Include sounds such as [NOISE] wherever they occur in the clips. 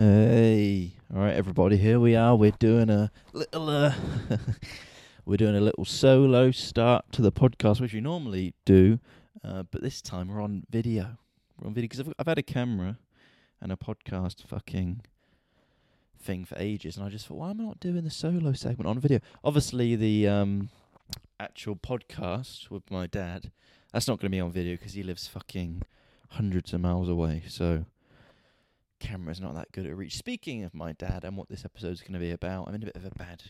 Hey, all right, everybody. Here we are. We're doing a little, uh, [LAUGHS] we're doing a little solo start to the podcast, which we normally do, uh, but this time we're on video. We're on video because I've, I've had a camera and a podcast fucking thing for ages, and I just thought, why am I not doing the solo segment on video? Obviously, the um, actual podcast with my dad, that's not going to be on video because he lives fucking hundreds of miles away. So camera's not that good at reach. Speaking of my dad and what this episode's going to be about, I'm in a bit of a bad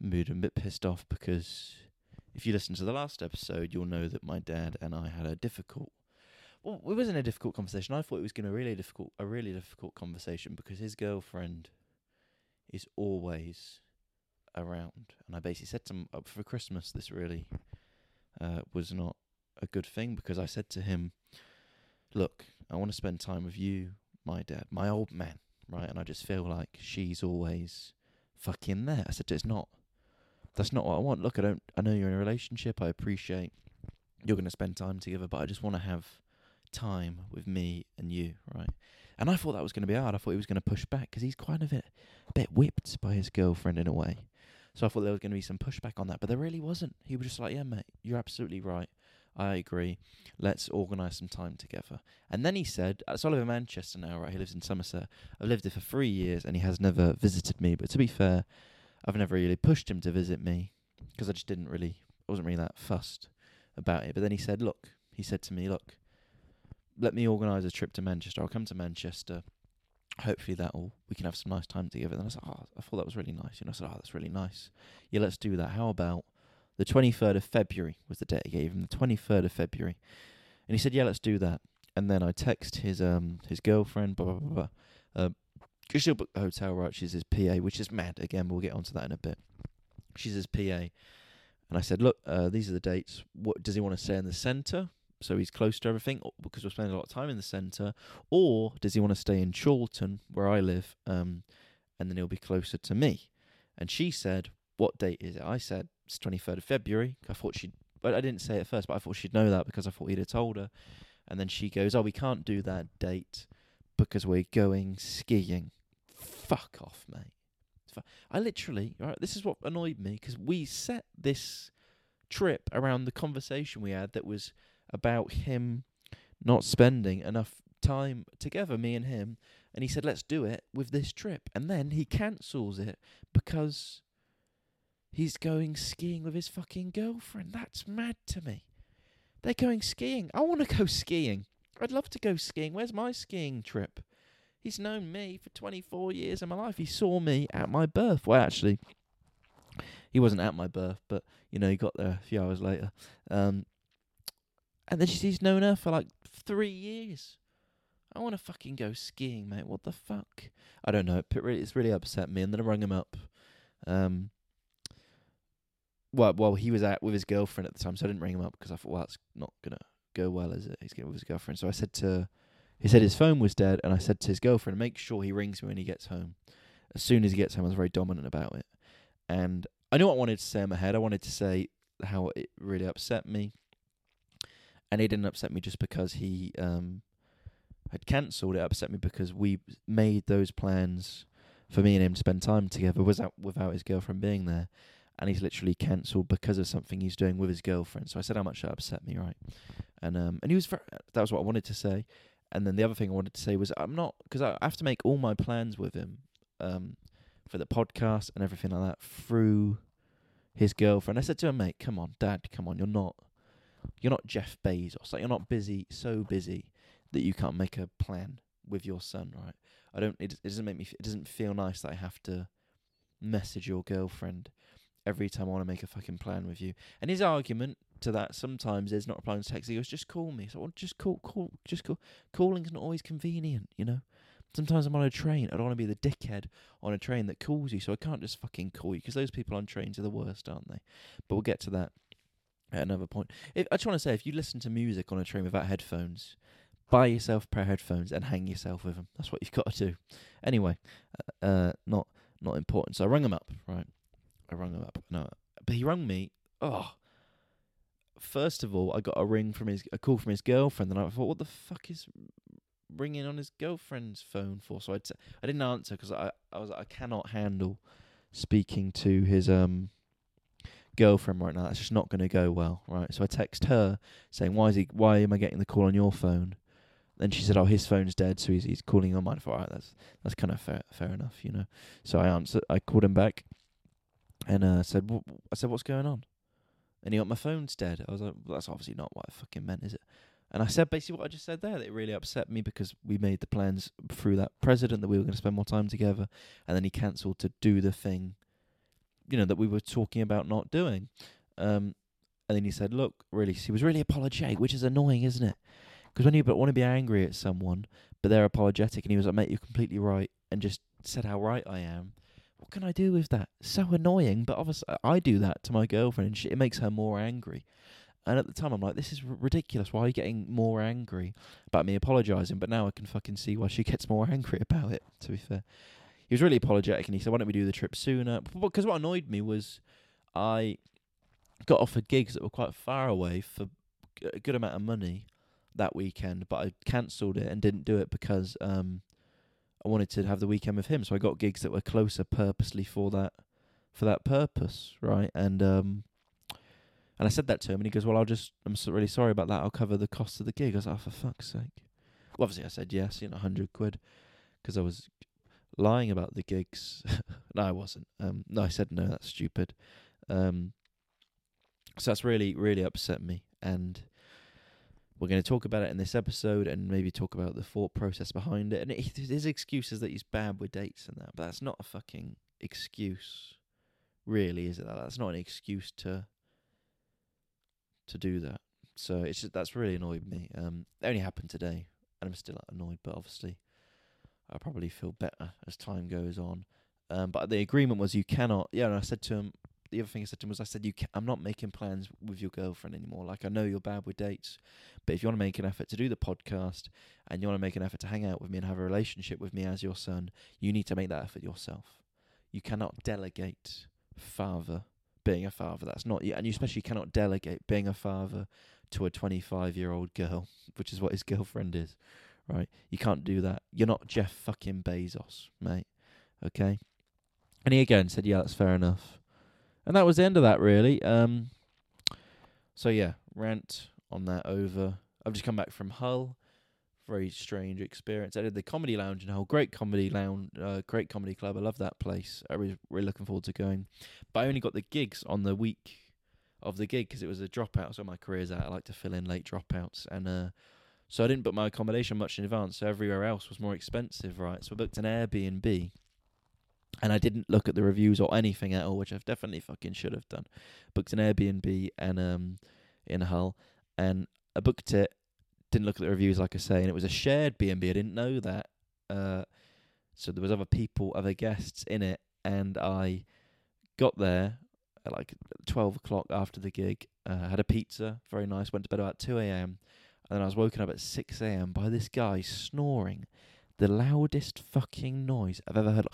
mood. I'm a bit pissed off because if you listen to the last episode, you'll know that my dad and I had a difficult. Well, it wasn't a difficult conversation. I thought it was going to be really difficult, a really difficult conversation because his girlfriend is always around, and I basically said to him uh, for Christmas, this really uh, was not a good thing because I said to him, "Look, I want to spend time with you my dad, my old man, right? And I just feel like she's always fucking there. I said, it's not. That's not what I want. Look, I don't. I know you're in a relationship. I appreciate you're going to spend time together, but I just want to have time with me and you, right? And I thought that was going to be hard. I thought he was going to push back because he's quite a bit, a bit whipped by his girlfriend in a way. So I thought there was going to be some pushback on that, but there really wasn't. He was just like, "Yeah, mate, you're absolutely right. I agree. Let's organise some time together. And then he said, so I live in Manchester now, right? He lives in Somerset. I've lived here for three years and he has never visited me. But to be fair, I've never really pushed him to visit me because I just didn't really, I wasn't really that fussed about it. But then he said, look, he said to me, look, let me organise a trip to Manchester. I'll come to Manchester. Hopefully that'll we can have some nice time together. And I was oh, I thought that was really nice. You know, I said, oh, that's really nice. Yeah, let's do that. How about the 23rd of February was the date I gave him, the 23rd of February. And he said, yeah, let's do that. And then I text his um his girlfriend, blah, blah, blah, blah. Uh, she'll book the hotel, right? She's his PA, which is mad. Again, we'll get onto that in a bit. She's his PA. And I said, look, uh, these are the dates. What Does he want to stay in the centre? So he's close to everything because we're spending a lot of time in the centre. Or does he want to stay in Chorlton, where I live, um, and then he'll be closer to me? And she said, what date is it? I said, it's 23rd of February. I thought she'd, but I didn't say it first, but I thought she'd know that because I thought he'd have told her. And then she goes, oh, we can't do that date because we're going skiing. Fuck off, mate. I literally, right, this is what annoyed me because we set this trip around the conversation we had that was about him not spending enough time together, me and him. And he said, let's do it with this trip. And then he cancels it because He's going skiing with his fucking girlfriend. That's mad to me. They're going skiing. I want to go skiing. I'd love to go skiing. Where's my skiing trip? He's known me for 24 years of my life. He saw me at my birth. Well, actually, he wasn't at my birth, but, you know, he got there a few hours later. Um, and then he's known her for like three years. I want to fucking go skiing, mate. What the fuck? I don't know. It's really upset me. And then I rang him up. Um, well, well, he was out with his girlfriend at the time, so I didn't ring him up because I thought, well, that's not gonna go well, is it? He's getting with his girlfriend. So I said to, he said his phone was dead, and I said to his girlfriend, make sure he rings me when he gets home. As soon as he gets home, I was very dominant about it, and I knew what I wanted to say in my head. I wanted to say how it really upset me, and it didn't upset me just because he um had cancelled. It upset me because we made those plans for me and him to spend time together without without his girlfriend being there and he's literally cancelled because of something he's doing with his girlfriend. So I said how much that upset me, right? And um, and he was very, that was what I wanted to say. And then the other thing I wanted to say was I'm not because I have to make all my plans with him um, for the podcast and everything like that through his girlfriend. I said to him, mate, come on, dad, come on, you're not you're not Jeff Bezos. Like you're not busy, so busy that you can't make a plan with your son, right? I don't. It, it doesn't make me. It doesn't feel nice that I have to message your girlfriend every time I want to make a fucking plan with you. And his argument to that sometimes is not replying to text. He goes, "Just call me." So I want just call, call, just call. Calling's not always convenient, you know. Sometimes I'm on a train. I don't want to be the dickhead on a train that calls you, so I can't just fucking call you because those people on trains are the worst, aren't they? But we'll get to that at another point. If, I just want to say, if you listen to music on a train without headphones, buy yourself a pair of headphones and hang yourself with them. That's what you've got to do. Anyway, uh, uh, not not important. So I rang him up, right? I rung him up. No, but he rung me. Oh, first of all, I got a ring from his, a call from his girlfriend, and I thought, what the fuck is ringing on his girlfriend's phone for? So I t- I didn't answer because I I was like, I cannot handle speaking to his um girlfriend right now. That's just not going to go well, right? So I text her saying, "Why is he? Why am I getting the call on your phone?" Then she said, "Oh, his phone's dead, so he's he's calling on mine." For all right, that's that's kind of fair fair enough, you know. So I answered. I called him back, and uh, said, w- "I said, what's going on?" And he got my phone's dead. I was like, well, "That's obviously not what I fucking meant, is it?" And I said basically what I just said there. That it really upset me because we made the plans through that president that we were going to spend more time together, and then he cancelled to do the thing, you know, that we were talking about not doing. Um, and then he said, "Look, really," he was really apologetic, which is annoying, isn't it? Because when you want to be angry at someone, but they're apologetic, and he was like, "Mate, you're completely right," and just said how right I am. What can I do with that? So annoying, but obviously I do that to my girlfriend, and she, it makes her more angry. And at the time, I'm like, this is r- ridiculous. Why are you getting more angry about me apologising? But now I can fucking see why she [LAUGHS] gets more angry about it, to be fair. He was really apologetic and he said, why don't we do the trip sooner? Because what annoyed me was I got offered gigs that were quite far away for a good amount of money that weekend, but I cancelled it and didn't do it because um, I wanted to have the weekend with him. So I got gigs that were closer purposely for that for that purpose, right? And um, and I said that to him, and he goes, "Well, I'll just, I'm so really sorry about that. I'll cover the cost of the gig." I was like, oh, "For fuck's sake!" Well, obviously, I said yes, you know, hundred quid, because I was lying about the gigs. [LAUGHS] no, I wasn't. Um, no, I said no. That's stupid. Um, so that's really, really upset me, and we're going to talk about it in this episode, and maybe talk about the thought process behind it. And it, his excuse is that he's bad with dates and that, but that's not a fucking excuse, really, is it? That's not an excuse to to do that. So it's just, that's really annoyed me. Um, it only happened today, and I'm still annoyed. But obviously, I'll probably feel better as time goes on. Um, but the agreement was you cannot. Yeah, and I said to him. The other thing I said to him was, I said, "You, can, I'm not making plans with your girlfriend anymore. Like I know you're bad with dates, but if you want to make an effort to do the podcast and you want to make an effort to hang out with me and have a relationship with me as your son, you need to make that effort yourself. You cannot delegate father being a father. That's not you, and you especially cannot delegate being a father to a 25 year old girl, [LAUGHS] which is what his girlfriend is, right? You can't do that. You're not Jeff fucking Bezos, mate. Okay. And he again said, "Yeah, that's fair enough," and that was the end of that, really. Um. So yeah, rant on that over. I've just come back from Hull. Very strange experience. I did the comedy lounge in Hull. Great comedy lounge, uh, great comedy club. I love that place. I was really looking forward to going. But I only got the gigs on the week of the gig because it was a dropout. So my career's out. I like to fill in late dropouts, and uh, so I didn't book my accommodation much in advance. So everywhere else was more expensive, right? So I booked an Airbnb, and I didn't look at the reviews or anything at all, which I've definitely fucking should have done. Booked an Airbnb and um in Hull, and I booked it. Didn't look at the reviews, like I say, and it was a shared B&B. I didn't know that. Uh, so there was other people, other guests in it, and I got there at like 12 o'clock after the gig. Uh, had a pizza, very nice. Went to bed about 2 a.m. And then I was woken up at 6 a.m. by this guy snoring the loudest fucking noise I've ever heard.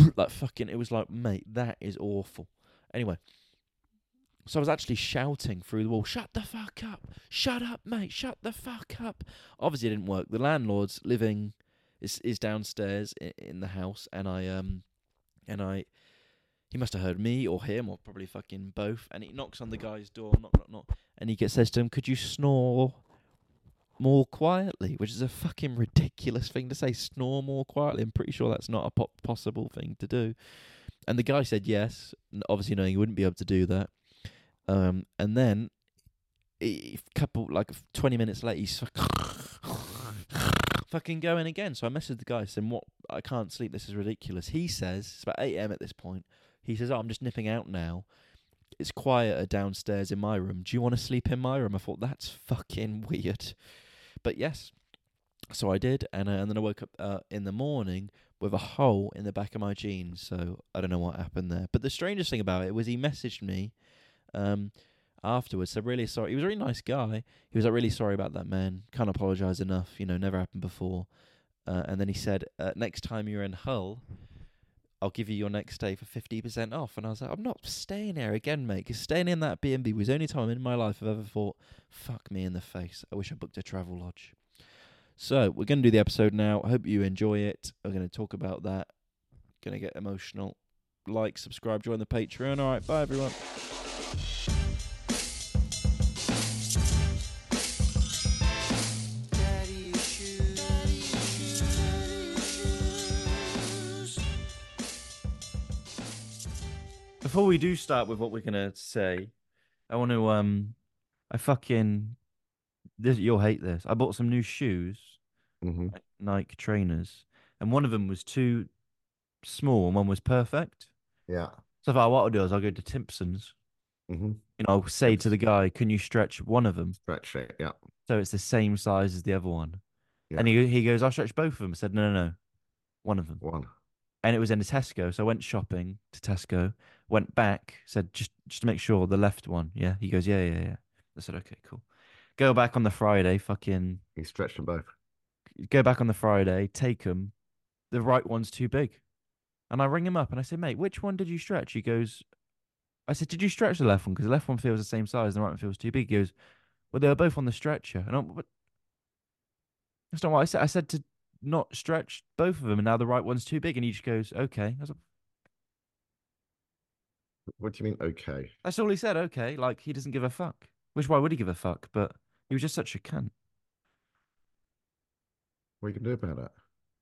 [LAUGHS] like fucking, it was like, mate, that is awful. Anyway, so I was actually shouting through the wall, "Shut the fuck up! Shut up, mate! Shut the fuck up!" Obviously, it didn't work. The landlord's living is is downstairs in, in the house, and I um, and I, he must have heard me or him or probably fucking both. And he knocks on the guy's door, knock knock knock, and he gets says to him, "Could you snore more quietly?" Which is a fucking ridiculous thing to say. Snore more quietly. I'm pretty sure that's not a po- possible thing to do. And the guy said yes, obviously knowing he wouldn't be able to do that. Um, and then a couple like twenty minutes later, he's [LAUGHS] fucking going again. So I messaged the guy saying, "What? I can't sleep. This is ridiculous." He says it's about eight a.m. at this point. He says, "Oh, I'm just nipping out now. It's quieter downstairs in my room. Do you want to sleep in my room?" I thought that's fucking weird, but yes. So I did, and uh, and then I woke up uh, in the morning with a hole in the back of my jeans. So I don't know what happened there. But the strangest thing about it was he messaged me um, afterwards. Said really sorry. He was a really nice guy. He was like really sorry about that man. Can't apologise enough. You know, never happened before. Uh, and then he said, uh, next time you're in Hull, I'll give you your next stay for 50% off. And I was like, I'm not staying here again, mate, because staying in that B&B was the only time in my life I've ever thought, fuck me in the face. I wish I booked a Travelodge. So we're going to do the episode now. I hope you enjoy it. We're going to talk about that. Going to get emotional. Like, subscribe, join the Patreon. All right, bye, everyone. Before we do start with what we're gonna say, I want to um, I fucking this you'll hate this. I bought some new shoes, hmm like Nike trainers, and one of them was too small and one was perfect. Yeah. So I thought, what I'll do is I'll go to Timpson's. hmm You know, I'll say to the guy, "Can you stretch one of them Stretch it. Yeah. so it's the same size as the other one?" Yeah. And he he goes, "I'll stretch both of them." I said, "No, no, no, one of them." One. and it was in a Tesco. So I went shopping to Tesco, went back, said just just to make sure the left one. Yeah. He goes, yeah, yeah, yeah. I said, okay, cool. Go back on the Friday, fucking He stretched them both. go back on the Friday, take them. The right one's too big. And I ring him up and I say, mate, which one did you stretch? He goes, I said, did you stretch the left one? Because the left one feels the same size and the right one feels too big. He goes, well, they were both on the stretcher. And I'm, but that's not what I said. I said to not stretch both of them, and now the right one's too big. And he just goes, okay. I was like, What do you mean? Okay. That's all he said. Okay, like he doesn't give a fuck. Which why would he give a fuck? But he was just such a cunt. What you can do about it?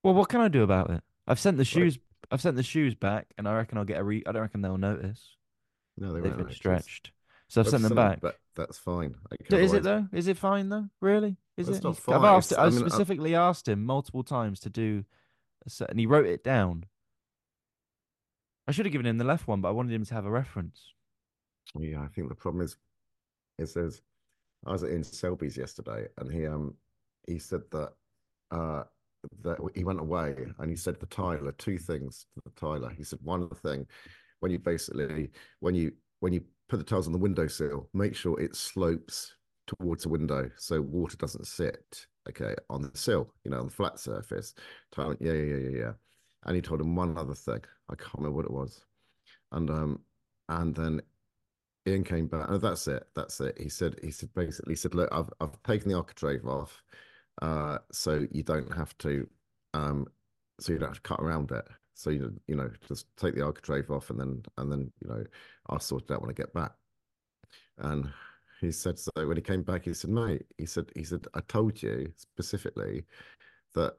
Well, what can I do about it? I've sent the shoes. I've sent the shoes back, and I reckon I'll get a re. I don't reckon they'll notice No, they they've won't. been stretched. So I've sent them back. But that's fine. Is it though? Is it fine though? Really? Is it? not fine, I've asked. I I mean, I- specifically asked him multiple times to do, a set, and he wrote it down. I should have given him the left one, but I wanted him to have a reference. Yeah, I think the problem is, it says, I was in Selby's yesterday, and he um he said that uh that he went away and he said to tiler two things to the tiler. He said one thing, when you basically when you when you put the tiles on the windowsill, make sure it slopes towards the window so water doesn't sit okay on the sill, you know, on the flat surface. tiler, yeah, yeah, yeah, yeah, yeah. And he told him one other thing. I can't remember what it was. And um and then Ian came back. Oh, that's it. That's it. He said. He said basically. He said, "Look, I've I've taken the architrave off, uh, so you don't have to, um, so you don't have to cut around it. So you you know just take the architrave off, and then and then you know I'll sort it out when I get back." And he said so when he came back. He said, "Mate," he said, he said, "I told you specifically that."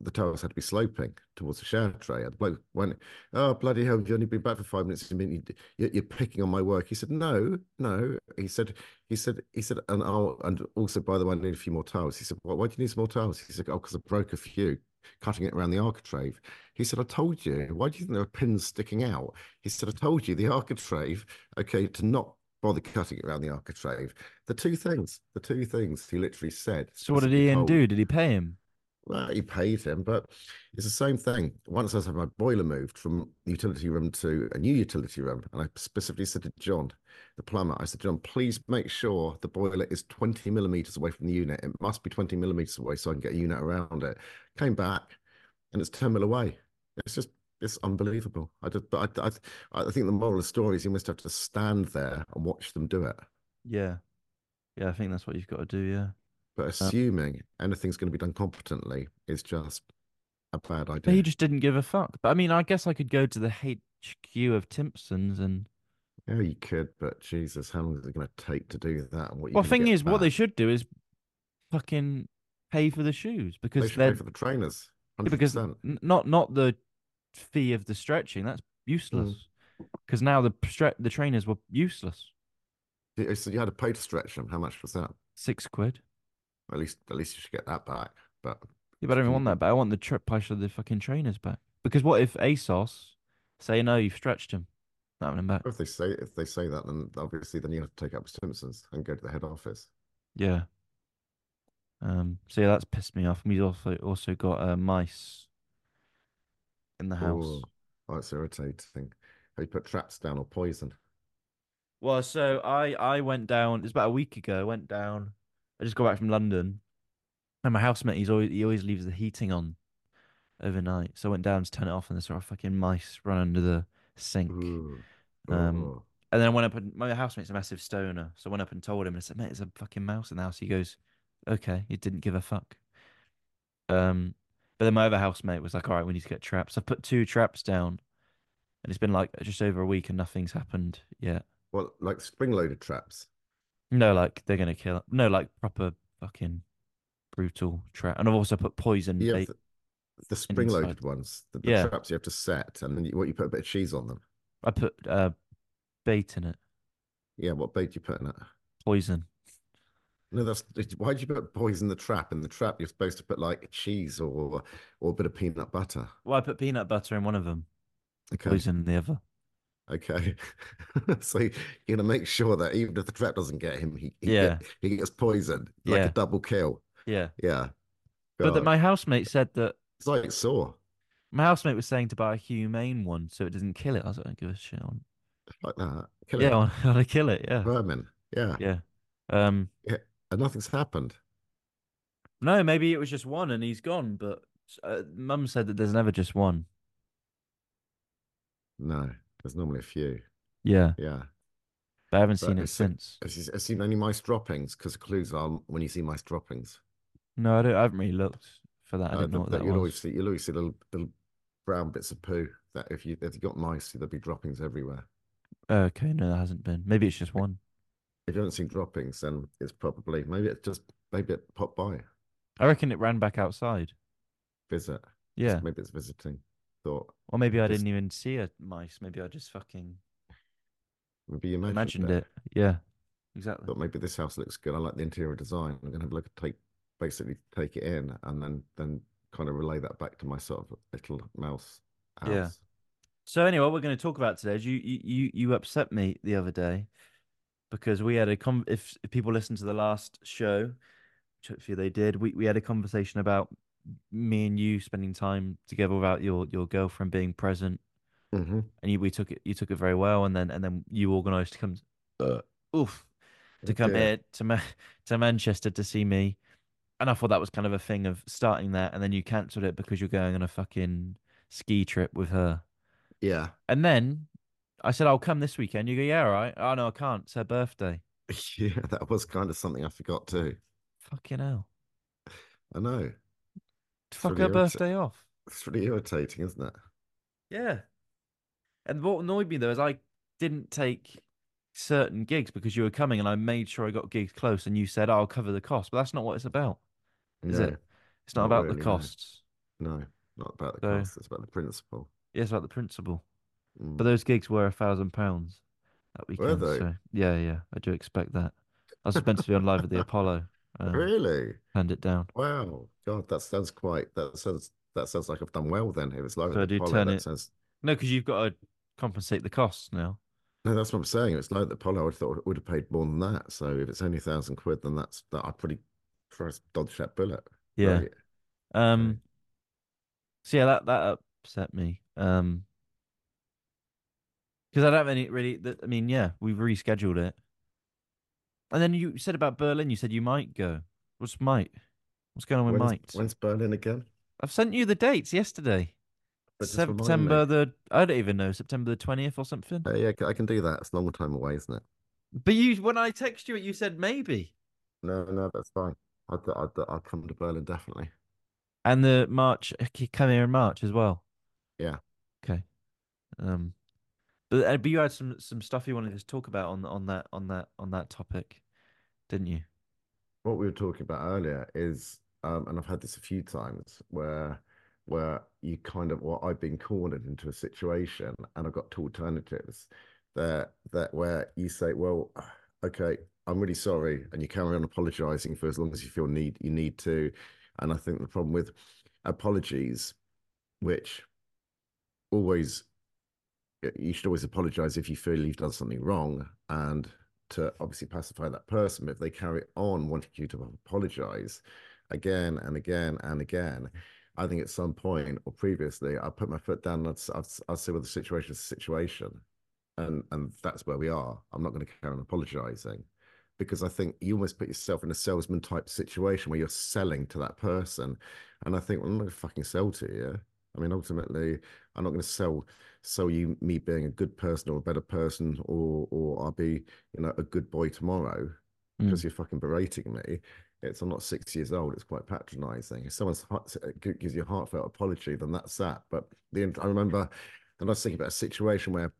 The tiles had to be sloping towards the shower tray. And the bloke went, "Oh bloody hell! You've only been back for five minutes. You mean you, you're, you're picking on my work. He said, no, no. He said, he said, he said, and I'll, and also, by the way, I need a few more tiles. He said, well, why do you need some more tiles? He said, oh, because I broke a few cutting it around the architrave. He said, I told you. Why do you think there are pins sticking out? He said, I told you the architrave, okay, to not bother cutting it around the architrave. The two things, the two things he literally said. So what did Ian told- do? Did he pay him? Well, he paid him, but it's the same thing. Once I having my boiler moved from utility room to a new utility room, and I specifically said to John, the plumber, I said, John, please make sure the boiler is 20 millimeters away from the unit. It must be 20 millimeters away so I can get a unit around it. Came back and it's 10 mil away. It's just, it's unbelievable. I just, but I, I, I think the moral of the story is you must have to stand there and watch them do it. Yeah, yeah. I think that's what you've got to do. Yeah. But uh, assuming anything's going to be done competently is just a bad idea. he just didn't give a fuck. But I mean, I guess I could go to the HQ of Timpsons and. Yeah, you could, but Jesus, how long is it going to take to do that? And what you Well, thing is, what they should do is fucking pay for the shoes because they're pay for the trainers, yeah, hundred because percent. n- not not the fee of the stretching. That's useless. Mm. Because now the stre- the trainers were useless. So you had to pay to stretch them. How much was that? Six quid. At least, at least you should get that back. But Yeah, but I don't even want that. But I want the trip price of the fucking trainers back. Because what if ASOS say no, you've stretched them, not having them back? if they say if they say that, then obviously then you have to take up with Timpsons and go to the head office. Yeah. Um. So yeah, that's pissed me off. And we also also got uh, mice in the house. Oh, oh, it's irritating. Have you put traps down or poison? Well, so I I went down. It's about a week ago. I went down. I just got back from London, and my housemate he's always he always leaves the heating on overnight. So I went down to turn it off, and there saw a fucking mice run under the sink. Ooh. Um, Oh. And then I went up and my housemate's a massive stoner, so I went up and told him and I said, "Mate, there's a fucking mouse in the house." He goes, "Okay," he didn't give a fuck. Um, but then my other housemate was like, "All right, we need to get traps." I put two traps down, and it's been like just over a week and nothing's happened yet. Well, like spring-loaded traps. No, like they're gonna kill. No, like proper fucking brutal trap. And I've also put poison Yeah, bait. the, the spring-loaded ones. The, the Yeah. traps you have to set, and then you, what you put a bit of cheese on them. I put uh bait in it, Yeah, what bait you put in it? poison. No, that's why'd you put poison the trap? In the trap, you're supposed to put like cheese or or a bit of peanut butter. Well, I put peanut butter in one of them, Okay, poison in the other. Okay. [LAUGHS] so you're gonna make sure that even if the trap doesn't get him, he he, Yeah. get- he gets poisoned, like Yeah. a double kill. Yeah. Yeah, But that my housemate said that it's like Saw, my housemate was saying to buy a humane one so it doesn't kill it. I was like, I don't give a shit on. like that. Kill Yeah, it. I [LAUGHS] want to kill it. Yeah. vermin. Yeah, Yeah. Um, Yeah. and nothing's happened. no, maybe it was just one and he's gone, but uh, mum said that there's never just one. No, there's normally a few. Yeah. Yeah. But I haven't But seen it since. Have you, seen any mice droppings? Because clues are when you see mice droppings. No, I don't. I haven't really looked for that. I Uh, didn't know that- what that that you'll always see. You'll always see little little brown bits of poo. That if you if you got mice, there'll be droppings everywhere. Okay, no, that hasn't been. Maybe it's just one. If you haven't seen droppings, then it's probably maybe it just maybe it popped by I reckon it ran back outside. visit. Yeah. maybe it's visiting. Thought Or maybe I Just- didn't even see a mice. Maybe I just fucking maybe you imagined, imagined it. it. Yeah. Exactly. Thought maybe this house looks good. I like the interior design. I'm gonna have a look at take basically take it in and then then kind of relay that back to my sort of little mouse house. Yeah. So anyway, what we're going to talk about today is you you you you upset me the other day because we had a com if, if people listened to the last show, which hopefully they did, we, we had a conversation about me and you spending time together without your your girlfriend being present, hmm and you we took it you took it very well, and then and then you organised to come, uh, oof, to come here to Ma- [LAUGHS] to Manchester to see me, and I thought that was kind of a thing of starting that, and then you cancelled it because you're going on a fucking ski trip with her. Yeah. And then I said, I'll come this weekend. You go, yeah, all right. Oh, no, I can't. It's her birthday. [LAUGHS] Yeah, that was kind of something I forgot too. Fucking hell. I know. Fuck really her irrita- birthday off. It's really irritating, isn't it? Yeah. And what annoyed me, though, is I didn't take certain gigs because you were coming and I made sure I got gigs close and you said, I'll cover the cost. But that's not what it's about. Is no, it? It's not, Not about really, the costs. no, not about the So- cost. It's about the principle. Yeah, it's about the principle. Mm. But those gigs were a thousand pounds that Were weekend. they? So yeah, yeah, I do expect that. I was meant to be on live at the Apollo. Um, really? Hand it down. Wow. God, that sounds quite. That sounds. That sounds like I've done well then. If it's like So I the do turn it- sounds. No, because you've got to compensate the costs now. No, that's what I'm saying. It's like the Apollo. I would thought it would have paid more than that. So if it's only a thousand quid, then that's that. I pretty try to dodge that bullet. Yeah. Right. Um. So yeah, that that upset me. Um. Because I don't have any really. I mean, yeah, we've rescheduled it. And then you said about Berlin. You said you might go. What's might? What's going on with When's, might? when's Berlin again? I've sent you the dates yesterday. But just remind me. September the I don't even know September the twentieth or something. Uh, yeah, I can do that. It's a long time away, isn't it? But you, when I text you, you said maybe. No, no, that's fine. I'd, I'd, I'll come to Berlin definitely. And the March, you come here in March as well. Yeah. Okay. Um, but uh, but you had some some stuff you wanted to talk about on on that on that on that topic, didn't you? What we were talking about earlier is, um, and I've had this a few times where, where you kind of, well, I've been cornered into a situation and I've got two alternatives. That that where you say, well, okay, I'm really sorry, and you carry on apologizing for as long as you feel need you need to. And I think the problem with apologies, which always you should always apologize if you feel you've done something wrong and to obviously pacify that person if they carry on wanting you to apologize again and again and again i think at some point or previously i put my foot down and i'll, I'd say well the situation is a situation and and that's where we are i'm not going to carry on apologizing because i think you almost put yourself in a salesman type situation where you're selling to that person And I think, well, I'm not gonna fucking sell to you. I mean, ultimately, I'm not gonna sell sell you me being a good person or a better person, or or I'll be, you know, a good boy tomorrow Mm. because you're fucking berating me. It's I'm not six years old. It's quite patronizing. If someone's heart, gives you a heartfelt apology, then that's that. But the I remember then I was thinking about a situation where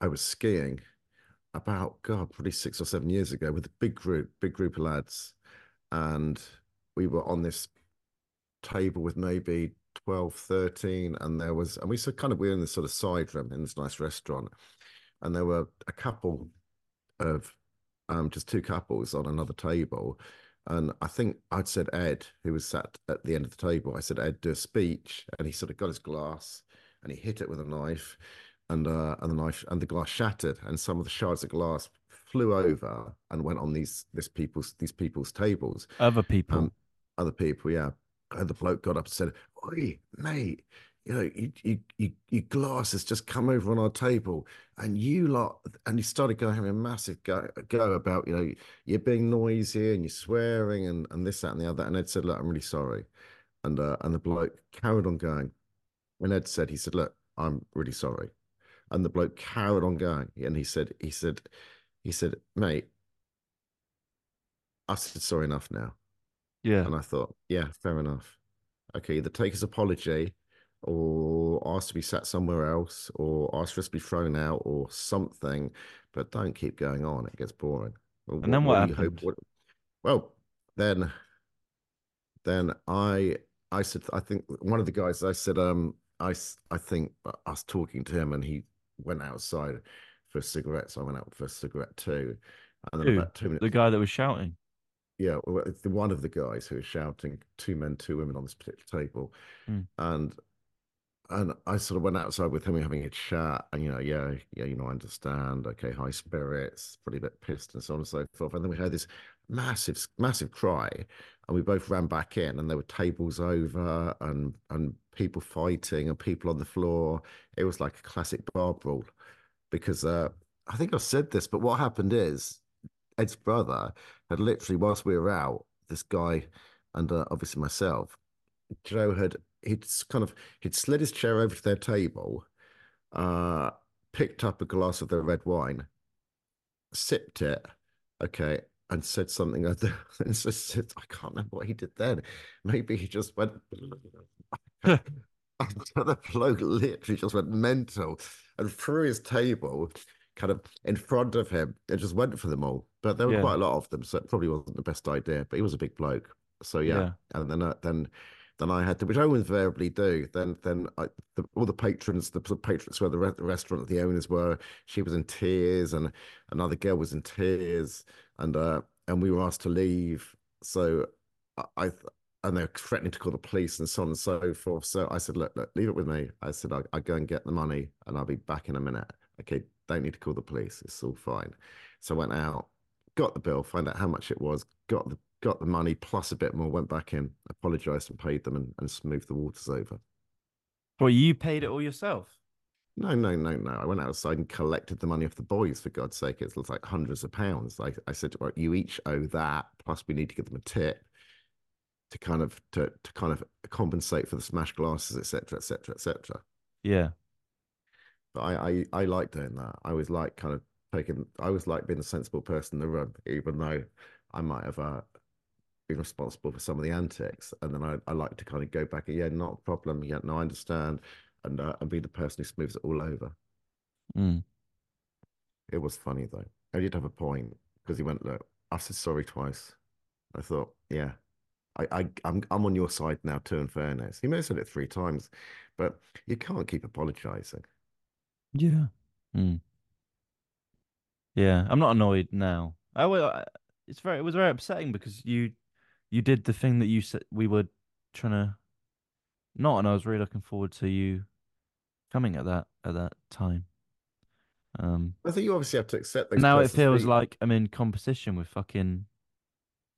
I was skiing about God, probably six or seven years ago with a big group, big group of lads, and we were on this table with maybe 12, 13, and there was, and we said kind of we were in this sort of side room in this nice restaurant, and there were a couple of um just two couples on another table. And I think I'd said Ed, who was sat at the end of the table, I said, Ed, do a speech. And he sort of got his glass and he hit it with a knife and uh, and the knife and the glass shattered, and some of the shards of glass flew over and went on these this people's these people's tables. Other people. Um, other people, yeah. And the bloke got up and said, "Oi, mate, you know, you, you, you, your glass has just come over on our table, and you lot." And he started going having a massive go, go about, you know, you're being noisy and you're swearing and and this, that, and the other. And Ed said, "Look, I'm really sorry," and uh, and the bloke carried on going. And Ed said, "He said, look, I'm really sorry," and the bloke carried on going, and he said, "He said, he said, mate." I said sorry enough now. yeah. And I thought, yeah, fair enough. Okay, either take his apology or ask to be sat somewhere else or ask for us to be thrown out or something, but don't keep going on. It gets boring. And then what do you hope- happened? what- well, then then I I said I think one of the guys I said um I, I think I was talking to him and he went outside for a cigarette, so I went out for a cigarette too. And then Who? about two minutes The guy that was shouting. Yeah, well, it's the one of the guys who was shouting, two men, two women on this particular table, Mm. and and I sort of went outside with him, having a chat, and you know, yeah, yeah, you know, I understand. Okay, high spirits, probably a bit pissed, and so on and so forth. And then we heard this massive, massive cry, and we both ran back in, and there were tables over, and and people fighting, and people on the floor. It was like a classic bar brawl, because uh, I think I've said this, but what happened is Ed's brother had literally, whilst we were out, this guy and uh, obviously myself, Joe had he'd kind of he'd slid his chair over to their table, uh, picked up a glass of their red wine, sipped it, okay, and said something. I [LAUGHS] said, I can't remember what he did then. Maybe he just went. [LAUGHS] the bloke literally just went mental and threw his table kind of in front of him and just went for them all. But there were Yeah. quite a lot of them, so it probably wasn't the best idea. But he was a big bloke, so yeah. Yeah. And then uh, then then I had to, which I invariably do. Then then I, the, all the patrons, the, the patrons where the, re- the restaurant, the owners were, she was in tears, and another girl was in tears, and uh and we were asked to leave. So I, I and they're threatening to call the police and so on and so forth. So I said, look, look, leave it with me. I said, I, I go and get the money and I'll be back in a minute. Okay, don't need to call the police. It's all fine. So I went out, got the bill, find out how much it was, got the got the money plus a bit more, went back in, apologized and paid them and, and smoothed the waters over. Well, you paid it all yourself. No, no, no, no. I went outside and collected the money off the boys, for God's sake. It was like hundreds of pounds. I, I said, well, you each owe that, plus we need to give them a tip to kind of to, to kind of compensate for the smashed glasses, etc., etc., etc. Yeah. But I, I I like doing that. I always like kind of taking. I was like being the sensible person in the room, even though I might have uh, been responsible for some of the antics. And then I, I like to kind of go back. Yeah, not a problem. Yeah, no, I understand, and uh, and be the person who smooths it all over. Mm. It was funny though. I did have a point because he went, look, I said sorry twice. I thought, yeah, I, I, I'm, I'm on your side now too. In fairness, he may have said it three times, but you can't keep apologizing. Yeah. Mm. Yeah. I'm not annoyed now. I will. It's very. It was very upsetting because you, you did the thing that you said we were trying to, not, and I was really looking forward to you coming at that at that time. Um. I think you obviously have to accept those. now it feels feet- like I'm in competition with fucking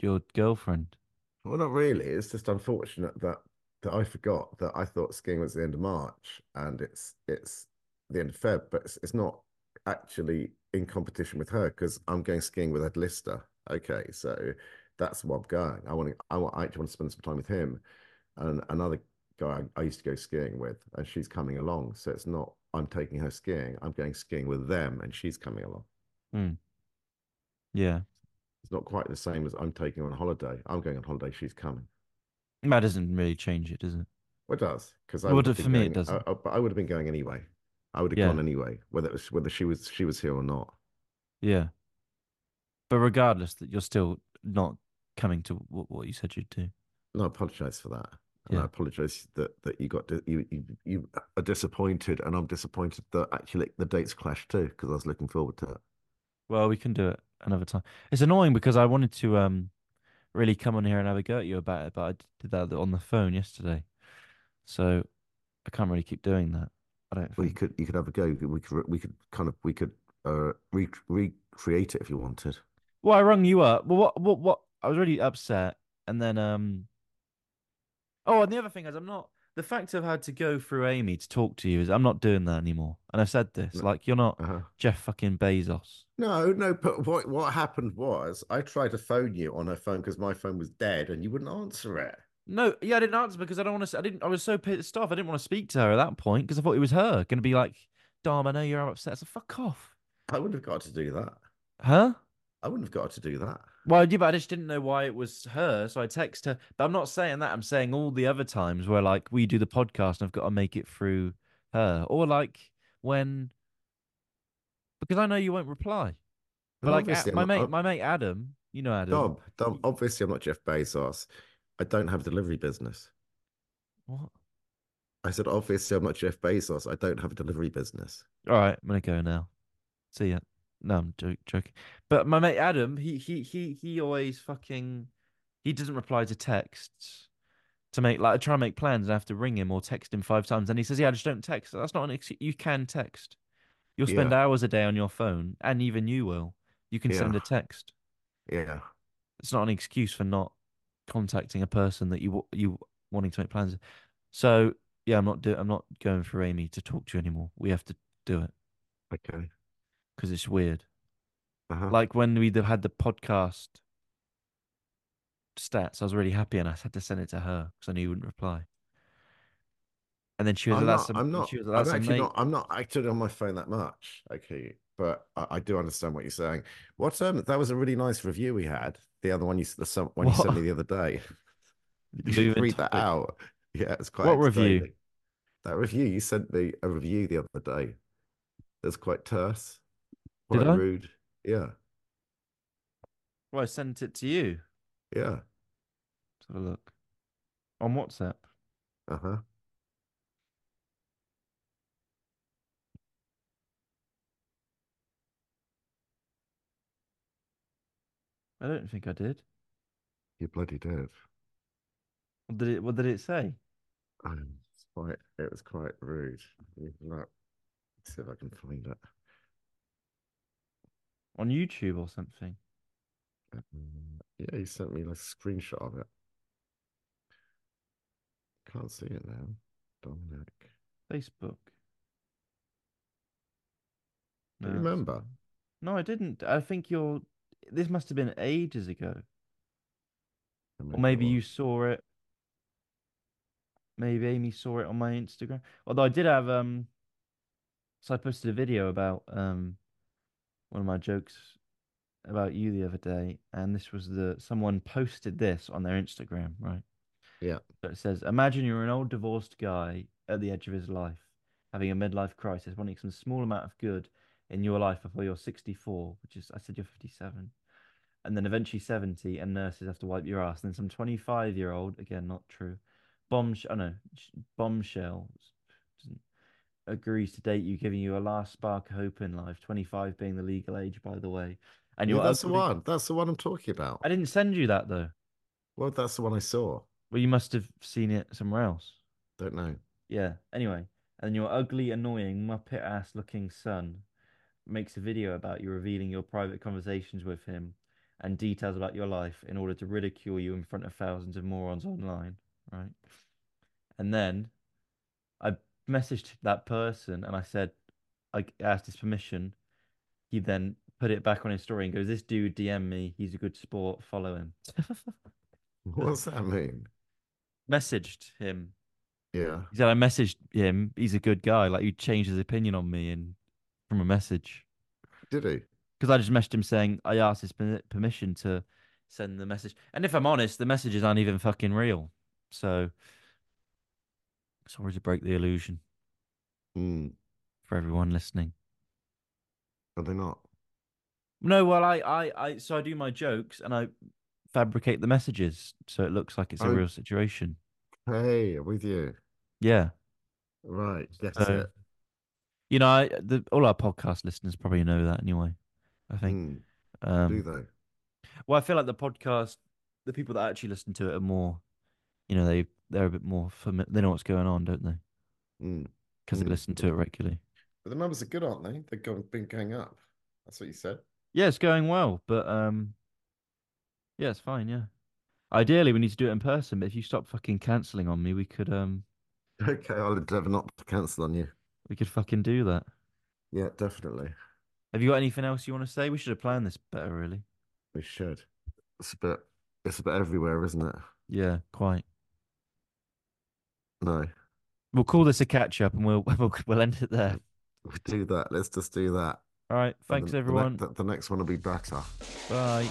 your girlfriend. Well, not really. It's just unfortunate that that I forgot that I thought skiing was the end of March and it's it's the end of Feb, but it's, it's not actually in competition with her because I'm going skiing with Ed Lister. Okay, so that's what I'm going. I want to. I want. I actually want to spend some time with him. and another guy I used to go skiing with, and she's coming along. So it's not I'm taking her skiing. I'm going skiing with them, and she's coming along. Mm. Yeah. It's not quite the same as I'm taking her on holiday. I'm going on holiday. She's coming. That doesn't really change it, does it? Well, it does because I Well, would have for me, it doesn't. I, I- but I would have been going anyway. I would have Yeah. gone anyway, whether it was whether she was she was here or not. Yeah. But regardless, that you're still not coming to what, what you said you'd do. No, I apologize for that. And Yeah. I apologize that that you got you, you you are disappointed, and I'm disappointed that actually the dates clash too because I was looking forward to it. Well, we can do it another time. It's annoying because I wanted to um really come on here and have a go at you about it, but I did that on the phone yesterday. So I can't really keep doing that. I don't Well, you could you could have a go. We could we could kind of we could uh re- recreate it if you wanted. Well, I rung you up. Well, what, what, what? I was really upset, and then um. Oh, and the other thing is, I'm not. The fact I've had to go through Amy to talk to you is I'm not doing that anymore. And I've said this, No. like you're not Uh-huh. Jeff fucking Bezos. No, no, but what what happened was I tried to phone you on her phone because my phone was dead and you wouldn't answer it. No, yeah, I didn't answer because I don't want to. I didn't. I was so pissed off. I didn't want to speak to her at that point because I thought it was her going to be like, "Dom, I know you're upset." So fuck off, I wouldn't have got to do that. huh? I wouldn't have got to do that. Well, yeah, but I just didn't know why it was her, so I text her. But I'm not saying that. I'm saying all the other times where like we do the podcast and I've got to make it through her, or like when because I know you won't reply. But And like obviously A- I'm my not- mate, I'm- my mate Adam, you know Adam. Dom, Dom, obviously I'm not Jeff Bezos. I don't have a delivery business. What? I said, obviously I'm not Jeff Bezos. I don't have a delivery business. All right, I'm gonna go now. See ya. No, I'm joke, joking. But my mate Adam, he he he he always fucking he doesn't reply to texts to make like I try and make plans and I have to ring him or text him five times and he says, Yeah, I just don't text. That's not an excuse. You can text. You'll spend Yeah. hours a day on your phone, and even you will. You can send a text. Yeah. It's not an excuse for not contacting a person that you you wanting to make plans. So yeah, I'm not do I'm not going for Amy to talk to you anymore. We have to do it Okay. because it's weird. Uh-huh. Like when we had the podcast stats, I was really happy and I had to send it to her because I knew you wouldn't reply. And then she was I'm not, "That's a, I'm not, I'm actually mate." not, I'm not actually on my phone that much. Okay. But I, I do understand what you're saying. What, um, that was a really nice review we had. The other one you, the some, one you sent me the other day. [LAUGHS] You should read that out. Yeah, it's quite What review? That review you sent me a review the other day. It's quite terse, Did quite I? rude. Yeah, Well, I sent it to you. yeah. Let's have a look on WhatsApp. Uh huh. I don't think I did. You bloody did. What did it? What did it say? Um, it's quite. It was quite rude. You can Look, see if I can find it. On YouTube or something? Um, yeah, he sent me like a screenshot of it. Can't see it now. Dominic. Facebook. Do you remember? No, I didn't. I think you're. This must have been ages ago, or maybe you saw it. Maybe Amy saw it on my Instagram. Although I did have um. So I posted a video about um. One of my jokes about you the other day, and this was the someone posted this on their Instagram, right? Yeah. So it says, Imagine you're an old divorced guy at the edge of his life, having a midlife crisis, wanting some small amount of good in your life before you're 64, which is, I said you're 57, and then eventually 70, and nurses have to wipe your ass. And then some 25 year old, again, not true, bombshell, oh no, bombshell agrees to date you, giving you a last spark of hope in life, 25 being the legal age, by the way. And Yeah, you're that's the one. That's the one I'm talking about. I didn't send you that though. Well, that's the one I saw. Well, you must have seen it somewhere else. Don't know. Yeah. Anyway, and your ugly, annoying, muppet ass looking son makes a video about you revealing your private conversations with him and details about your life in order to ridicule you in front of thousands of morons online, right? And then I messaged that person and I said, I asked his permission. He then put it back on his story and goes, This dude DM me. He's a good sport. Follow him. [LAUGHS] What's that mean? messaged him. Yeah. He said I messaged him. He's a good guy. Like he changed his opinion on me and from a message Did he? because I just messaged him saying I asked his permission to send the message. And if I'm honest, the messages aren't even fucking real. So sorry to break the illusion Hmm. for everyone listening. Are they not? No, well, I, I, I, so I do my jokes and I fabricate the messages so it looks like it's a Oh. real situation. Hey, with you. Yeah. Right. Get So, it. You know, I, the, all our podcast listeners probably know that anyway. I think. Hmm. Do Um, they? well, I feel like the podcast, the people that actually listen to it are more, you know, they they're a bit more familiar. They know what's going on, don't they? Hmm. Because they Mm. listen to it regularly. But the numbers are good, aren't they? They've gone, been going up. That's what you said. Yeah, it's going well, but um, yeah, it's fine. Yeah. Ideally, we need to do it in person, but if you stop fucking canceling on me, we could um, [LAUGHS] Okay, I'll endeavour not to cancel on you. We could fucking do that. Yeah, definitely. Have you got anything else you want to say? We should have planned this better, really. We should. It's a bit. It's a bit everywhere, isn't it? Yeah, quite. No, We'll call this a catch up, and we'll [LAUGHS] we'll we'll end it there. we do that. Let's just do that. All right. Thanks, the- the ne- everyone. The, the next one will be better. Bye.